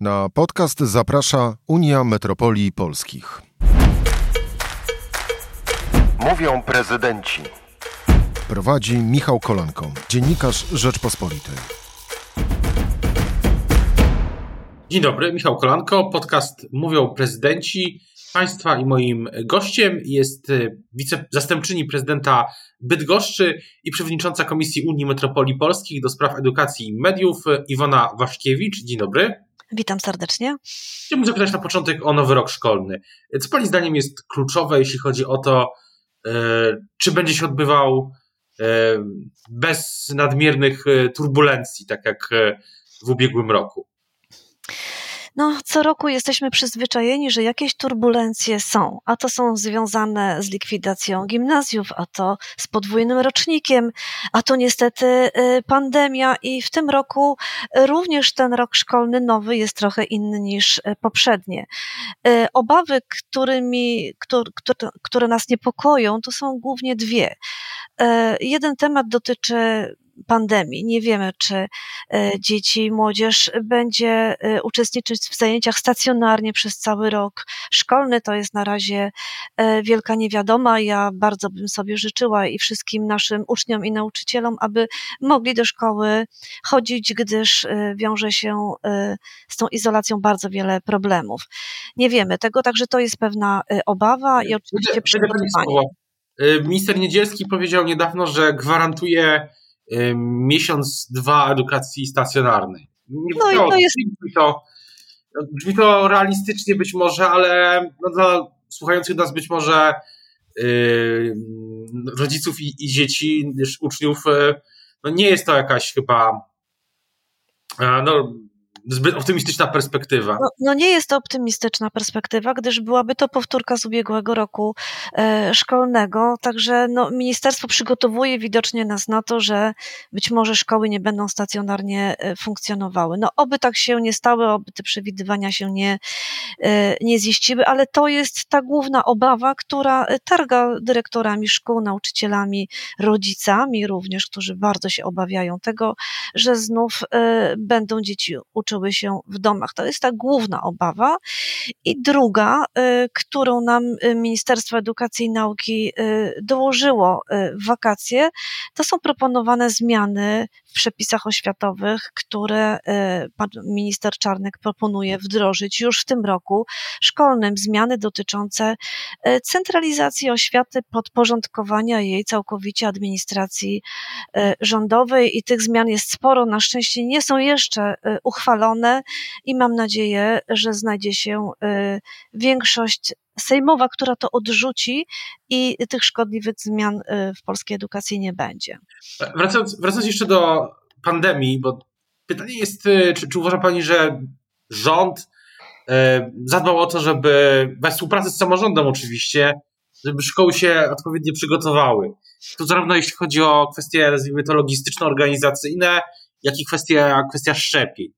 Na podcast zaprasza Unia Metropolii Polskich. Mówią prezydenci. Prowadzi Michał Kolanko, dziennikarz Rzeczpospolitej. Dzień dobry, Michał Kolanko, podcast Mówią prezydenci. Państwa i moim gościem jest e, wice-zastępczyni prezydenta Bydgoszczy i przewodnicząca Komisji Unii Metropolii Polskich do spraw edukacji i mediów Iwona Waszkiewicz. Dzień dobry. Witam serdecznie. Chciałbym zapytać na początek o nowy rok szkolny. Co Pani zdaniem jest kluczowe, jeśli chodzi o to, e, czy będzie się odbywał e, bez nadmiernych turbulencji, tak jak w ubiegłym roku? No, co roku jesteśmy przyzwyczajeni, że jakieś turbulencje są, a to są związane z likwidacją gimnazjów, a to z podwójnym rocznikiem, a to niestety y, pandemia i w tym roku również ten rok szkolny nowy jest trochę inny niż y, poprzednie. Y, obawy, którymi, które, które nas niepokoją, to są głównie dwie. Jeden temat dotyczy pandemii. Nie wiemy, czy e, dzieci i młodzież będzie e, uczestniczyć w zajęciach stacjonarnie przez cały rok szkolny. To jest na razie e, wielka niewiadoma. Ja bardzo bym sobie życzyła i wszystkim naszym uczniom i nauczycielom, aby mogli do szkoły chodzić, gdyż wiąże się z tą izolacją bardzo wiele problemów. Nie wiemy tego, także to jest pewna obawa i oczywiście przygotowanie. Minister Niedzielski powiedział niedawno, że gwarantuje miesiąc, dwa edukacji stacjonarnej. Nie no i to jest... Brzmi to, brzmi to realistycznie być może, ale no dla słuchających nas być może yy, rodziców i, i, dzieci, uczniów, yy, no nie jest to jakaś chyba no, zbyt optymistyczna perspektywa. No, no, nie jest to optymistyczna perspektywa, gdyż byłaby to powtórka z ubiegłego roku e, szkolnego, także no, ministerstwo przygotowuje widocznie nas na to, że być może szkoły nie będą stacjonarnie e, funkcjonowały. No oby tak się nie stało, oby te przewidywania się nie, e, nie ziściły, ale to jest ta główna obawa, która targa dyrektorami szkół, nauczycielami, rodzicami również, którzy bardzo się obawiają tego, że znów e, będą dzieci uczyły uczyły się w domach. To jest ta główna obawa. I druga, y, którą nam y, Ministerstwo Edukacji i Nauki y, dołożyło w wakacje, to są proponowane zmiany w przepisach oświatowych, które pan minister Czarnek proponuje wdrożyć już w tym roku szkolnym. Zmiany dotyczące centralizacji oświaty, podporządkowania jej całkowicie administracji rządowej i tych zmian jest sporo. Na szczęście nie są jeszcze uchwalone i mam nadzieję, że znajdzie się y, większość sejmowa, która to odrzuci i tych szkodliwych zmian y, w polskiej edukacji nie będzie. Wracając, wracając jeszcze do pandemii, bo pytanie jest, y, czy, czy uważa Pani, że rząd zadbał o to, żeby we współpracy z samorządem oczywiście, żeby szkoły się odpowiednio przygotowały. Tu zarówno jeśli chodzi o kwestie, nazwijmy to logistyczno-organizacyjne, jak i kwestie, kwestia szczepień.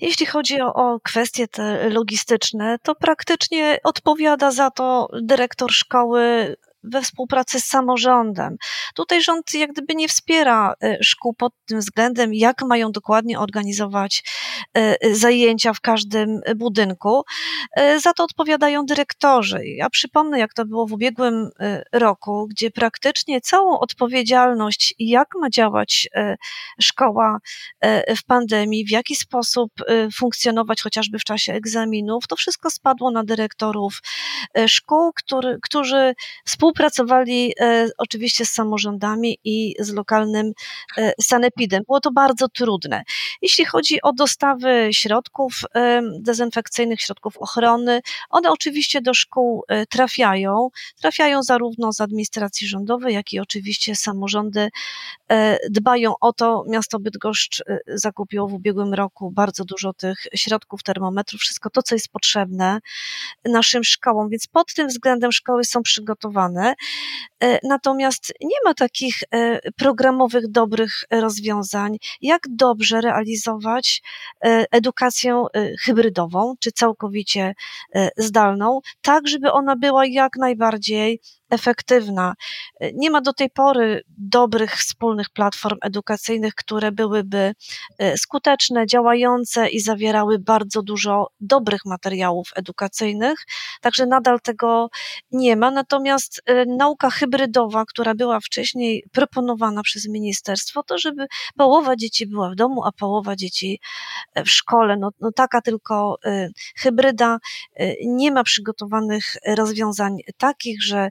Jeśli chodzi o, o kwestie logistyczne, to praktycznie odpowiada za to dyrektor szkoły we współpracy z samorządem. Tutaj rząd jak gdyby nie wspiera y, szkół pod tym względem, jak mają dokładnie organizować y, y, zajęcia w każdym budynku. Za to odpowiadają dyrektorzy. Ja przypomnę, jak to było w ubiegłym roku, gdzie praktycznie całą odpowiedzialność, jak ma działać szkoła w pandemii, w jaki sposób funkcjonować chociażby w czasie egzaminów, to wszystko spadło na dyrektorów szkół, który, którzy współpracują współpracowali e, oczywiście z samorządami i z lokalnym e, sanepidem. Było to bardzo trudne. Jeśli chodzi o dostawy środków e, dezynfekcyjnych, środków ochrony, one oczywiście do szkół trafiają. Trafiają zarówno z administracji rządowej, jak i oczywiście samorządy dbają o to. Miasto Bydgoszcz zakupiło w ubiegłym roku bardzo dużo tych środków, termometrów, wszystko to, co jest potrzebne naszym szkołom, więc pod tym względem szkoły są przygotowane. E, natomiast nie ma takich e, programowych, dobrych rozwiązań, jak dobrze realizować e, edukację hybrydową, czy całkowicie zdalną, tak, żeby ona była jak najbardziej efektywna. Nie ma do tej pory dobrych wspólnych platform edukacyjnych, które byłyby e, skuteczne, działające i zawierały bardzo dużo dobrych materiałów edukacyjnych. Także nadal tego nie ma. Natomiast e, nauka hybrydowa, która była wcześniej proponowana przez ministerstwo, to żeby połowa dzieci była w domu, a połowa dzieci e, w szkole. No, no taka tylko hybryda nie ma przygotowanych rozwiązań takich, że E,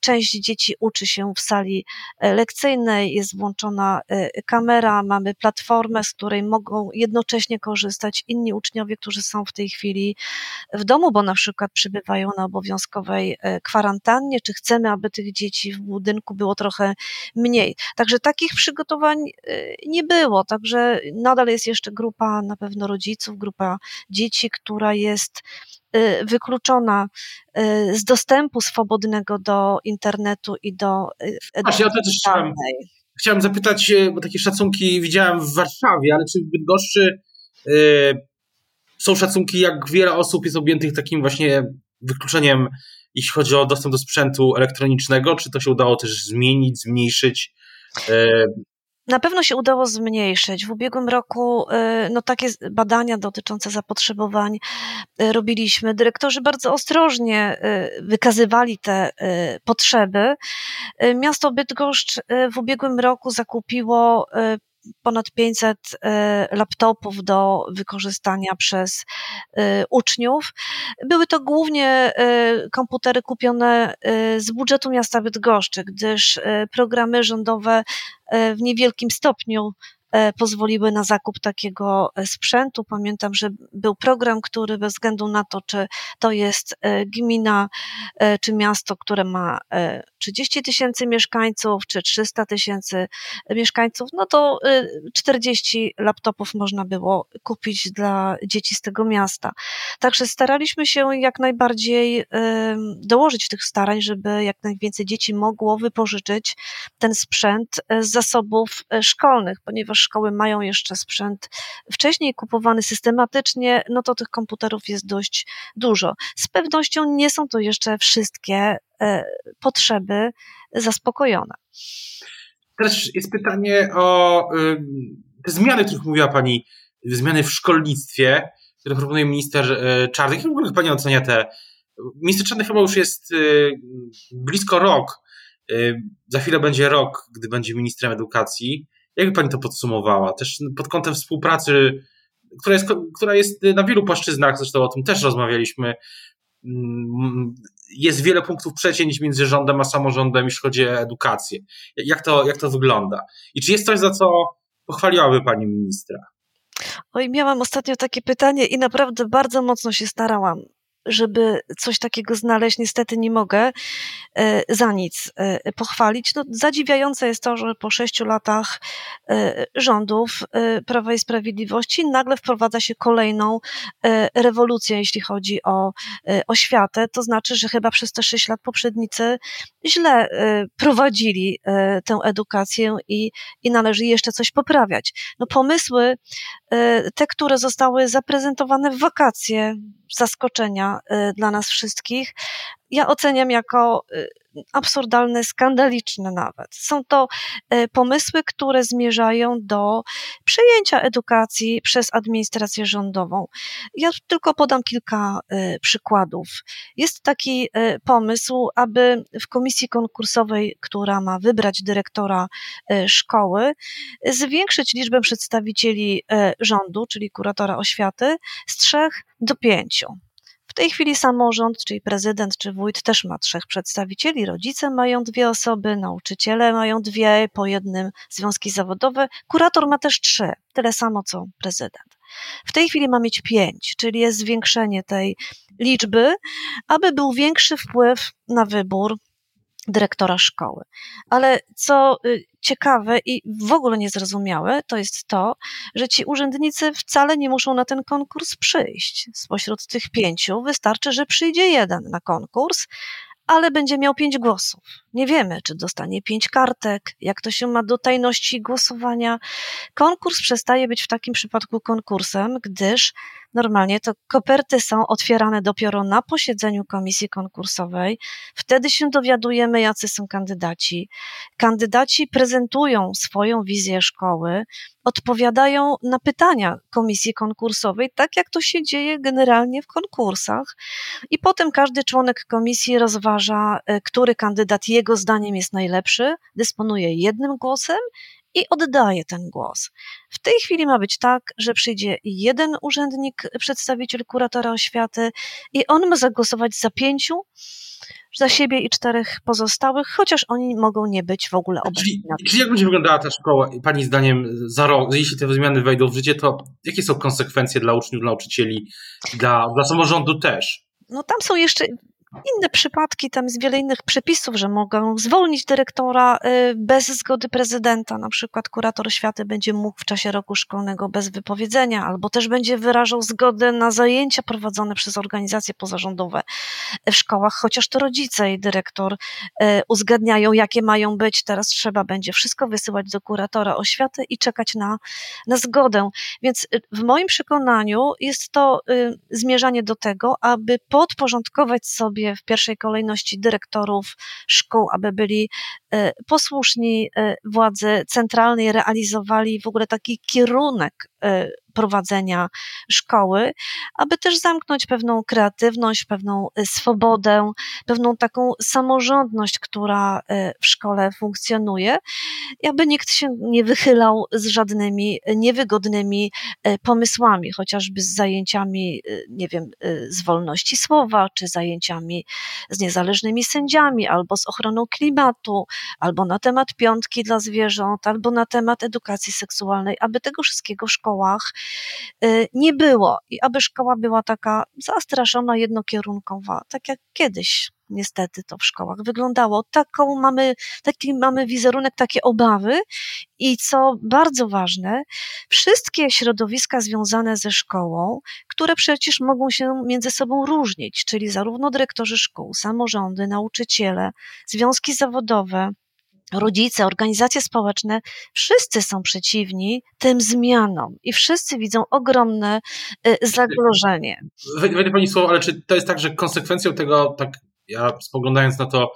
część dzieci uczy się w sali e, lekcyjnej, jest włączona e, kamera, mamy platformę, z której mogą jednocześnie korzystać inni uczniowie, którzy są w tej chwili w domu, bo na przykład przybywają na obowiązkowej kwarantannie, czy chcemy, aby tych dzieci w budynku było trochę mniej. Także takich przygotowań nie było, także nadal jest jeszcze grupa na pewno rodziców, grupa dzieci, która jest wykluczona z dostępu swobodnego do internetu i do edukacji. Właśnie, ja to też chciałem, chciałem zapytać, bo takie szacunki widziałem w Warszawie, ale czy w Bydgoszczy y, są szacunki, jak wiele osób jest objętych takim właśnie wykluczeniem, jeśli chodzi o dostęp do sprzętu elektronicznego? Czy to się udało też zmienić, zmniejszyć? Na pewno się udało zmniejszyć. W ubiegłym roku y, no, takie badania dotyczące zapotrzebowań y, robiliśmy. Dyrektorzy bardzo ostrożnie y, wykazywali te potrzeby. Miasto Bydgoszcz w ubiegłym roku zakupiło ponad 500 e, laptopów do wykorzystania przez e, uczniów. Były to głównie e, komputery kupione z budżetu miasta Bydgoszczy, gdyż programy rządowe w niewielkim stopniu pozwoliły na zakup takiego e, sprzętu. Pamiętam, że był program, który bez względu na to, czy to jest e, gmina, czy miasto, które ma 30 tysięcy mieszkańców, czy 300 tysięcy mieszkańców, no to 40 laptopów można było kupić dla dzieci z tego miasta. Także staraliśmy się jak najbardziej dołożyć tych starań, żeby jak najwięcej dzieci mogło wypożyczyć ten sprzęt z zasobów szkolnych, ponieważ szkoły mają jeszcze sprzęt wcześniej kupowany systematycznie, no to tych komputerów jest dość dużo. Z pewnością nie są to jeszcze wszystkie e, potrzeby zaspokojone. Też jest pytanie o te zmiany, o których mówiła Pani, zmiany w szkolnictwie, które proponuje minister e, Czarnek. Jak Pani ocenia te? Minister Czarnek chyba już jest e, blisko rok. Za chwilę będzie rok, gdy będzie ministrem edukacji. Jakby Pani to podsumowała? Też pod kątem współpracy, która jest, która jest na wielu płaszczyznach, zresztą o tym też rozmawialiśmy, mm, jest wiele punktów przecięć między rządem a samorządem, jeśli chodzi o edukację. Jak to, jak to wygląda? I czy jest coś, za co pochwaliłaby Pani ministra? Oj, miałam ostatnio takie pytanie i naprawdę bardzo mocno się starałam żeby coś takiego znaleźć, niestety nie mogę e, za nic e, pochwalić. No, zadziwiające jest to, że po sześciu latach e, rządów Prawa i Sprawiedliwości nagle wprowadza się kolejną rewolucję, jeśli chodzi o oświatę. To znaczy, że chyba przez te sześć lat poprzednicy źle prowadzili tę edukację i, i należy jeszcze coś poprawiać. No, pomysły, te, które zostały zaprezentowane w wakacje, zaskoczenia y, dla nas wszystkich, ja oceniam jako y, absurdalne, skandaliczne nawet. Są to y, pomysły, które zmierzają do przejęcia edukacji przez administrację rządową. Ja tylko podam kilka przykładów. Jest taki pomysł, aby w komisji konkursowej, która ma wybrać dyrektora szkoły, zwiększyć liczbę przedstawicieli rządu, czyli kuratora oświaty, z trzech do pięciu. Tej chwili samorząd, czyli prezydent czy wójt też ma trzech przedstawicieli, rodzice mają dwie osoby, nauczyciele mają dwie, po jednym związki zawodowe, kurator ma też trzy, tyle samo co prezydent. W tej chwili ma mieć pięć, czyli jest zwiększenie tej liczby, aby był większy wpływ na wybór dyrektora szkoły. Ale co y, ciekawe i w ogóle niezrozumiałe, to jest to, że ci urzędnicy wcale nie muszą na ten konkurs przyjść. Spośród tych pięciu wystarczy, że przyjdzie jeden na konkurs, ale będzie miał pięć głosów. Nie wiemy, czy dostanie pięć kartek, jak to się ma do tajności głosowania. Konkurs przestaje być w takim przypadku konkursem, gdyż normalnie to koperty są otwierane dopiero na posiedzeniu komisji konkursowej. Wtedy się dowiadujemy, jacy są kandydaci. Kandydaci prezentują swoją wizję szkoły, odpowiadają na pytania komisji konkursowej, tak jak to się dzieje generalnie w konkursach. I potem każdy członek komisji rozważa, e, który kandydat jego zdaniem jest najlepszy, dysponuje jednym głosem i oddaje ten głos. W tej chwili ma być tak, że przyjdzie jeden urzędnik, przedstawiciel kuratora oświaty i on ma zagłosować za pięciu, za siebie i czterech pozostałych, chociaż oni mogą nie być w ogóle obecni. Czyli, czyli jak będzie wyglądała ta szkoła, Pani zdaniem, za rok, jeśli te zmiany wejdą w życie, to jakie są konsekwencje dla uczniów, dla nauczycieli, dla, dla samorządu też? No tam są jeszcze inne przypadki, tam jest wiele innych przepisów, że mogą zwolnić dyrektora y, bez zgody prezydenta. Na przykład kurator oświaty będzie mógł w czasie roku szkolnego bez wypowiedzenia, albo też będzie wyrażał zgodę na zajęcia prowadzone przez organizacje pozarządowe w szkołach, chociaż to rodzice i dyrektor y, uzgadniają, jakie mają być. Teraz trzeba będzie wszystko wysyłać do kuratora oświaty i czekać na, na zgodę. Więc y, w moim przekonaniu jest to zmierzanie do tego, aby podporządkować sobie sobie w pierwszej kolejności dyrektorów szkół, aby byli e, posłuszni e, władzy centralnej, realizowali w ogóle taki kierunek e, prowadzenia szkoły, aby też zamknąć pewną kreatywność, pewną y, swobodę, pewną taką samorządność, która y, w szkole funkcjonuje, aby nikt się nie wychylał z żadnymi niewygodnymi y, pomysłami, chociażby z zajęciami, nie wiem, z wolności słowa, czy zajęciami z niezależnymi sędziami, albo z ochroną klimatu, albo na temat piątki dla zwierząt, albo na temat edukacji seksualnej, aby tego wszystkiego w szkołach nie było i aby szkoła była taka zastraszona, jednokierunkowa, tak jak kiedyś niestety to w szkołach wyglądało. Taką mamy, taki mamy wizerunek, takie obawy i co bardzo ważne, wszystkie środowiska związane ze szkołą, które przecież mogą się między sobą różnić, czyli zarówno dyrektorzy szkół, samorządy, nauczyciele, związki zawodowe, rodzice, organizacje społeczne, wszyscy są przeciwni tym zmianom i wszyscy widzą ogromne y, zagrożenie. Wejdę Pani słowo, ale czy to jest tak, że konsekwencją tego, tak ja spoglądając na to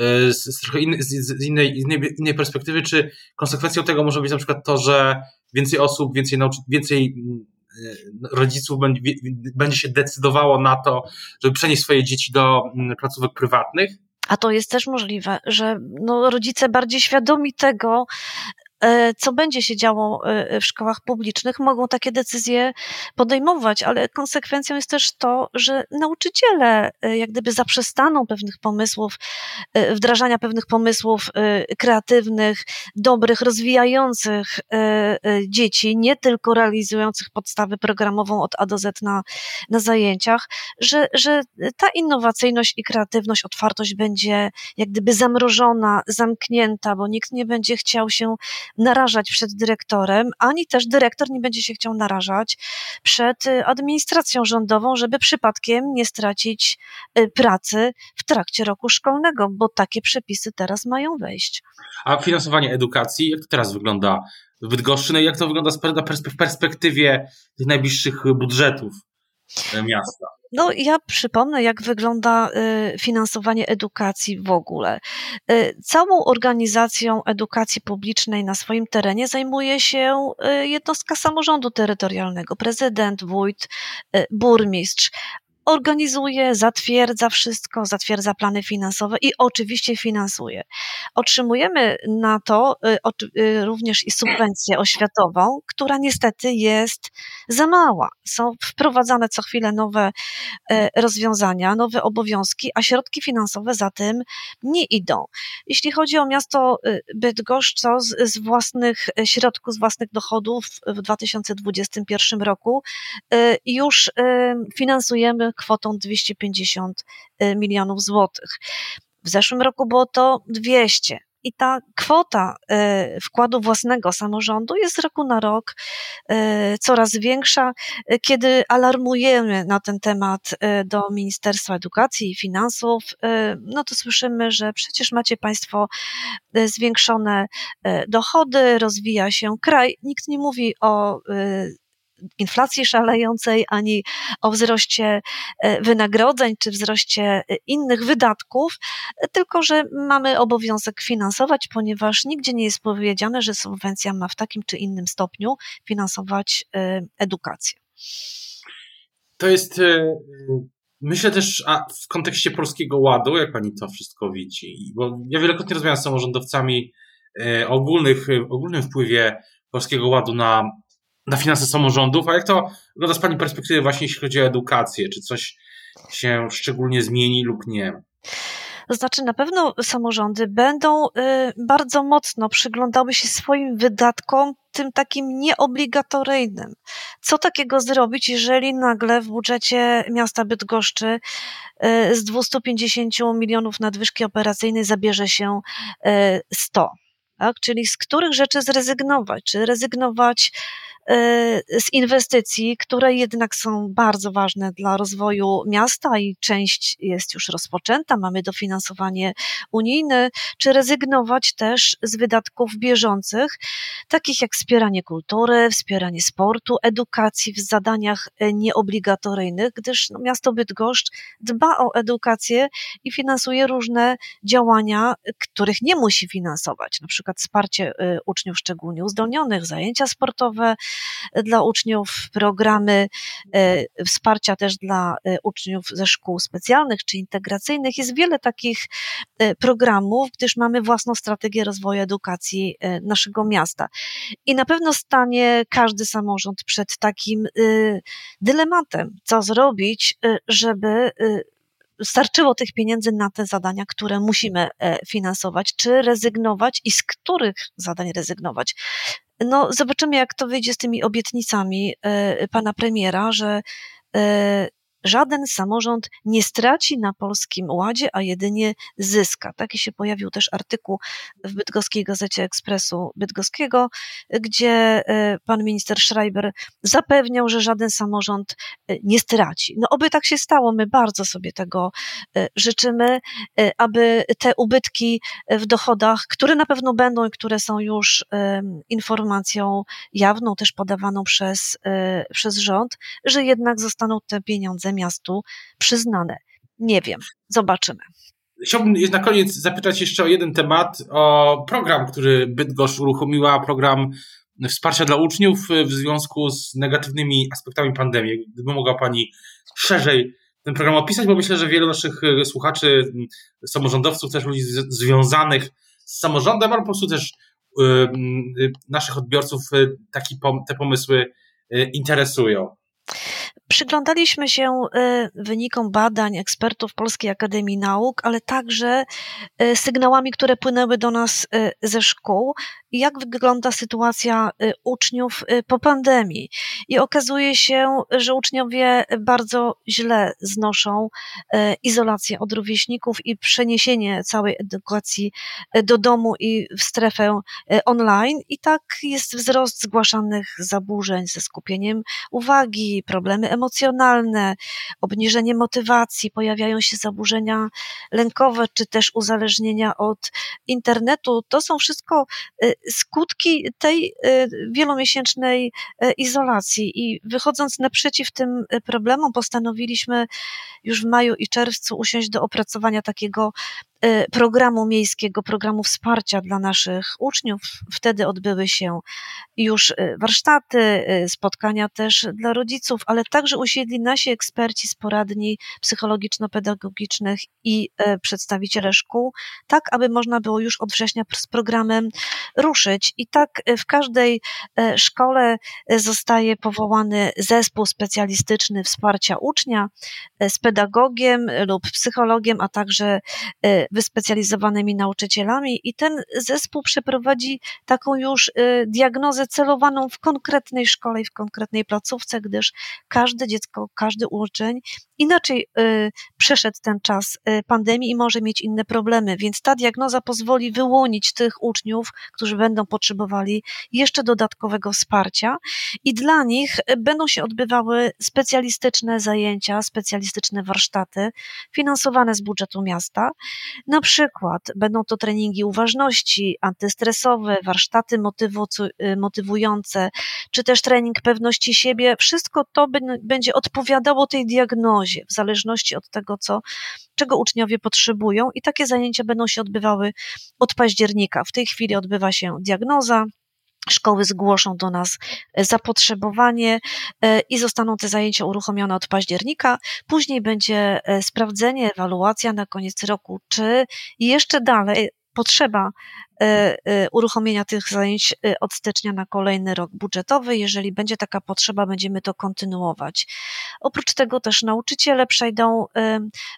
y, z, trochę innej, z innej, innej, perspektywy, czy konsekwencją tego może być na przykład to, że więcej osób, więcej, nauczy, więcej y, rodziców będzie, będzie się decydowało na to, żeby przenieść swoje dzieci do placówek prywatnych, a to jest też możliwe, że no, rodzice bardziej świadomi tego, co będzie się działo e, w szkołach publicznych, mogą takie decyzje podejmować, ale konsekwencją jest też to, że nauczyciele e, jak gdyby zaprzestaną pewnych pomysłów, wdrażania pewnych pomysłów kreatywnych, dobrych, rozwijających dzieci, nie tylko realizujących podstawę programową od A do Z na, na zajęciach, że, że ta innowacyjność i kreatywność, otwartość będzie jak gdyby zamrożona, zamknięta, bo nikt nie będzie chciał się narażać przed dyrektorem, ani też dyrektor nie będzie się chciał narażać przed y, administracją rządową, żeby przypadkiem nie stracić y, pracy w trakcie roku szkolnego, bo takie przepisy teraz mają wejść. A finansowanie edukacji, jak to teraz wygląda w Bydgoszczy, no i jak to wygląda w perspektywie tych najbliższych budżetów e, miasta? No, ja przypomnę, jak wygląda y, finansowanie edukacji w ogóle. Y, całą organizacją edukacji publicznej na swoim terenie zajmuje się y, jednostka samorządu terytorialnego, prezydent, wójt, burmistrz, organizuje, zatwierdza wszystko, zatwierdza plany finansowe i oczywiście finansuje. Otrzymujemy na to y, y, również i subwencję oświatową, która niestety jest za mała. Są wprowadzane co chwilę nowe y, rozwiązania, nowe obowiązki, a środki finansowe za tym nie idą. Jeśli chodzi o miasto Bydgoszcz, to z, z własnych środków, z własnych dochodów w 2021 roku już finansujemy kwotą 250 y, milionów złotych. W zeszłym roku było to 200 i ta kwota e, wkładu własnego samorządu jest z roku na rok e, coraz większa. Kiedy alarmujemy na ten temat do Ministerstwa Edukacji i Finansów, no to słyszymy, że przecież macie Państwo zwiększone dochody, rozwija się kraj. Nikt nie mówi o inflacji szalejącej, ani o wzroście e, wynagrodzeń czy wzroście e, innych wydatków, e, tylko że mamy obowiązek finansować, ponieważ nigdzie nie jest powiedziane, że subwencja ma w takim czy innym stopniu finansować edukację. To jest, myślę też w kontekście Polskiego Ładu, jak pani to wszystko widzi, bo ja wielokrotnie rozmawiam z samorządowcami o ogólnych, ogólnym wpływie Polskiego Ładu na na finanse samorządów, a jak to wygląda z Pani perspektywy właśnie jeśli chodzi o edukację? Czy coś się szczególnie zmieni lub nie? To znaczy, na pewno samorządy będą y, bardzo mocno przyglądały się swoim wydatkom, tym takim nieobligatoryjnym. Co takiego zrobić, jeżeli nagle w budżecie miasta Bydgoszczy y, z 250 milionów nadwyżki operacyjnej zabierze się 100? Y, tak? Czyli z których rzeczy zrezygnować? Czy rezygnować z inwestycji, które jednak są bardzo ważne dla rozwoju miasta i część jest już rozpoczęta, mamy dofinansowanie unijne, czy rezygnować też z wydatków bieżących, takich jak wspieranie kultury, wspieranie sportu, edukacji w zadaniach y, nieobligatoryjnych, gdyż no, miasto Bydgoszcz dba o edukację i finansuje różne działania, których nie musi finansować, na przykład wsparcie y, uczniów szczególnie uzdolnionych, zajęcia sportowe, dla uczniów, programy e, wsparcia też dla e, uczniów ze szkół specjalnych czy integracyjnych. Jest wiele takich e, programów, gdyż mamy własną strategię rozwoju edukacji naszego miasta. I na pewno stanie każdy samorząd przed takim dylematem, co zrobić, żeby starczyło tych pieniędzy na te zadania, które musimy finansować, czy rezygnować i z których zadań rezygnować. No, zobaczymy, jak to wyjdzie z tymi obietnicami e, pana premiera, że e, żaden samorząd nie straci na Polskim Ładzie, a jedynie zyska. Taki się pojawił też artykuł w Bydgoskiej Gazecie Ekspresu Bydgoskiego, gdzie e, pan minister Schreiber zapewniał, że żaden samorząd e, nie straci. No oby tak się stało, my bardzo sobie tego e, życzymy, aby te ubytki w dochodach, które na pewno będą i które są już informacją jawną, też podawaną przez, przez rząd, że jednak zostaną te pieniądze miastu przyznane. Nie wiem, zobaczymy. Chciałbym na koniec zapytać jeszcze o jeden temat, o program, który Bydgoszcz uruchomiła, program wsparcia dla uczniów w związku z negatywnymi aspektami pandemii. Gdyby mogła Pani szerzej ten program opisać, bo myślę, że wielu naszych słuchaczy, samorządowców, też ludzi związanych z samorządem, ale po prostu też naszych odbiorców taki, te pomysły interesują. Przyglądaliśmy się y, wynikom badań ekspertów Polskiej Akademii Nauk, ale także y, sygnałami, które płynęły do nas y, ze szkół, jak wygląda sytuacja uczniów po pandemii. I okazuje się, że uczniowie bardzo źle znoszą izolację od rówieśników i przeniesienie całej edukacji do domu i w strefę online. I tak jest wzrost zgłaszanych zaburzeń ze skupieniem uwagi, problemy emocjonalne, obniżenie motywacji, pojawiają się zaburzenia lękowe, czy też uzależnienia od internetu. To są wszystko y, skutki tej y, wielomiesięcznej y, izolacji i wychodząc naprzeciw tym problemom postanowiliśmy już w maju i czerwcu usiąść do opracowania takiego programu miejskiego, programu wsparcia dla naszych uczniów. Wtedy odbyły się już y, warsztaty, y, spotkania też dla rodziców, ale także usiedli nasi eksperci z poradni psychologiczno-pedagogicznych i przedstawiciele szkół, tak aby można było już od września z programem ruszyć. I tak w każdej szkole zostaje powołany zespół specjalistyczny wsparcia ucznia z pedagogiem lub psychologiem, a także wyspecjalizowanymi nauczycielami i ten zespół przeprowadzi taką już y, diagnozę celowaną w konkretnej szkole i w konkretnej placówce, gdyż każde dziecko, każdy uczeń inaczej y, przeszedł ten czas y, pandemii i może mieć inne problemy, więc ta diagnoza pozwoli wyłonić tych uczniów, którzy będą potrzebowali jeszcze dodatkowego wsparcia i dla nich będą się odbywały specjalistyczne zajęcia, specjalistyczne warsztaty finansowane z budżetu miasta. Na przykład będą to treningi uważności, antystresowe, warsztaty motywujące, czy też trening pewności siebie. Wszystko to będzie odpowiadało tej diagnozie, w zależności od tego, co, czego uczniowie potrzebują, i takie zajęcia będą się odbywały od października. W tej chwili odbywa się diagnoza, Szkoły zgłoszą do nas e, zapotrzebowanie e, i zostaną te zajęcia uruchomione od października. Później będzie e, sprawdzenie, ewaluacja na koniec roku, czy jeszcze dalej potrzeba uruchomienia tych zajęć e, od stycznia na kolejny rok budżetowy. Jeżeli będzie taka potrzeba, będziemy to kontynuować. Oprócz tego też nauczyciele przejdą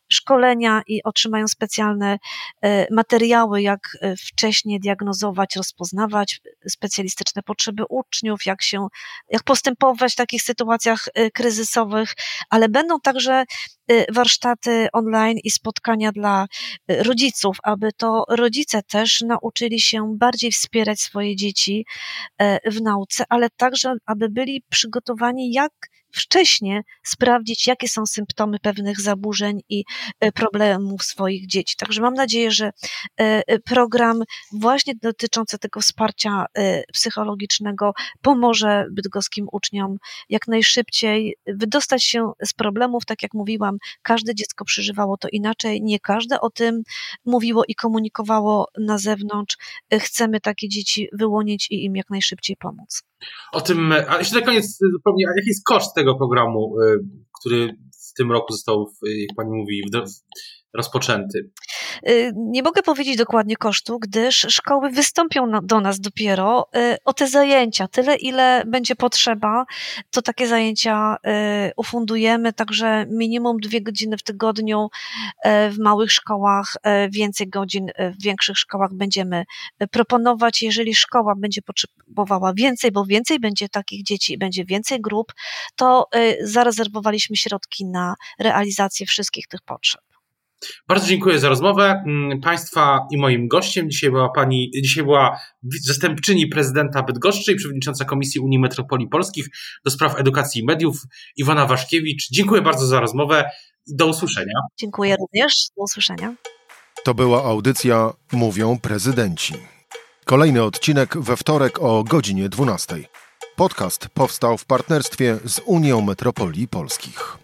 szkolenia i otrzymają specjalne materiały, jak wcześniej diagnozować, rozpoznawać specjalistyczne potrzeby uczniów, jak się, jak postępować w takich sytuacjach kryzysowych, ale będą także warsztaty online i spotkania dla rodziców, aby to rodzice też nauczyli nauczyli się bardziej wspierać swoje dzieci e, w nauce, ale także, aby byli przygotowani, jak wcześnie sprawdzić, jakie są symptomy pewnych zaburzeń i e, problemów swoich dzieci. Także mam nadzieję, że e, program właśnie dotyczący tego wsparcia psychologicznego pomoże bydgoskim uczniom jak najszybciej wydostać się z problemów. Tak jak mówiłam, każde dziecko przeżywało to inaczej, nie każde o tym mówiło i komunikowało na zewnątrz, chcemy takie dzieci wyłonić i im jak najszybciej pomóc. O tym, a jeszcze na koniec zupełnie, jaki jest koszt tego programu, y, który w tym roku został, jak pani mówi, rozpoczęty? Y, nie mogę powiedzieć dokładnie kosztu, gdyż szkoły wystąpią do nas dopiero y, o te zajęcia. Tyle, ile będzie potrzeba, to takie zajęcia y, ufundujemy, także minimum dwie godziny w tygodniu w małych szkołach, więcej godzin w większych szkołach będziemy proponować. Jeżeli szkoła będzie potrzebowała więcej, bo więcej będzie takich dzieci i będzie więcej grup, to zarezerwowaliśmy środki na realizację wszystkich tych potrzeb. Bardzo dziękuję za rozmowę. Mm, państwa i moim gościem dzisiaj była pani, dzisiaj była zastępczyni prezydenta Bydgoszczy i przewodnicząca Komisji Unii Metropolii Polskich do spraw edukacji i mediów Iwona Waszkiewicz. Dziękuję bardzo za rozmowę i do usłyszenia. Dziękuję również. Do usłyszenia. To była audycja Mówią Prezydenci. Kolejny odcinek we wtorek o godzinie 12. Podcast powstał w partnerstwie z Unią Metropolii Polskich.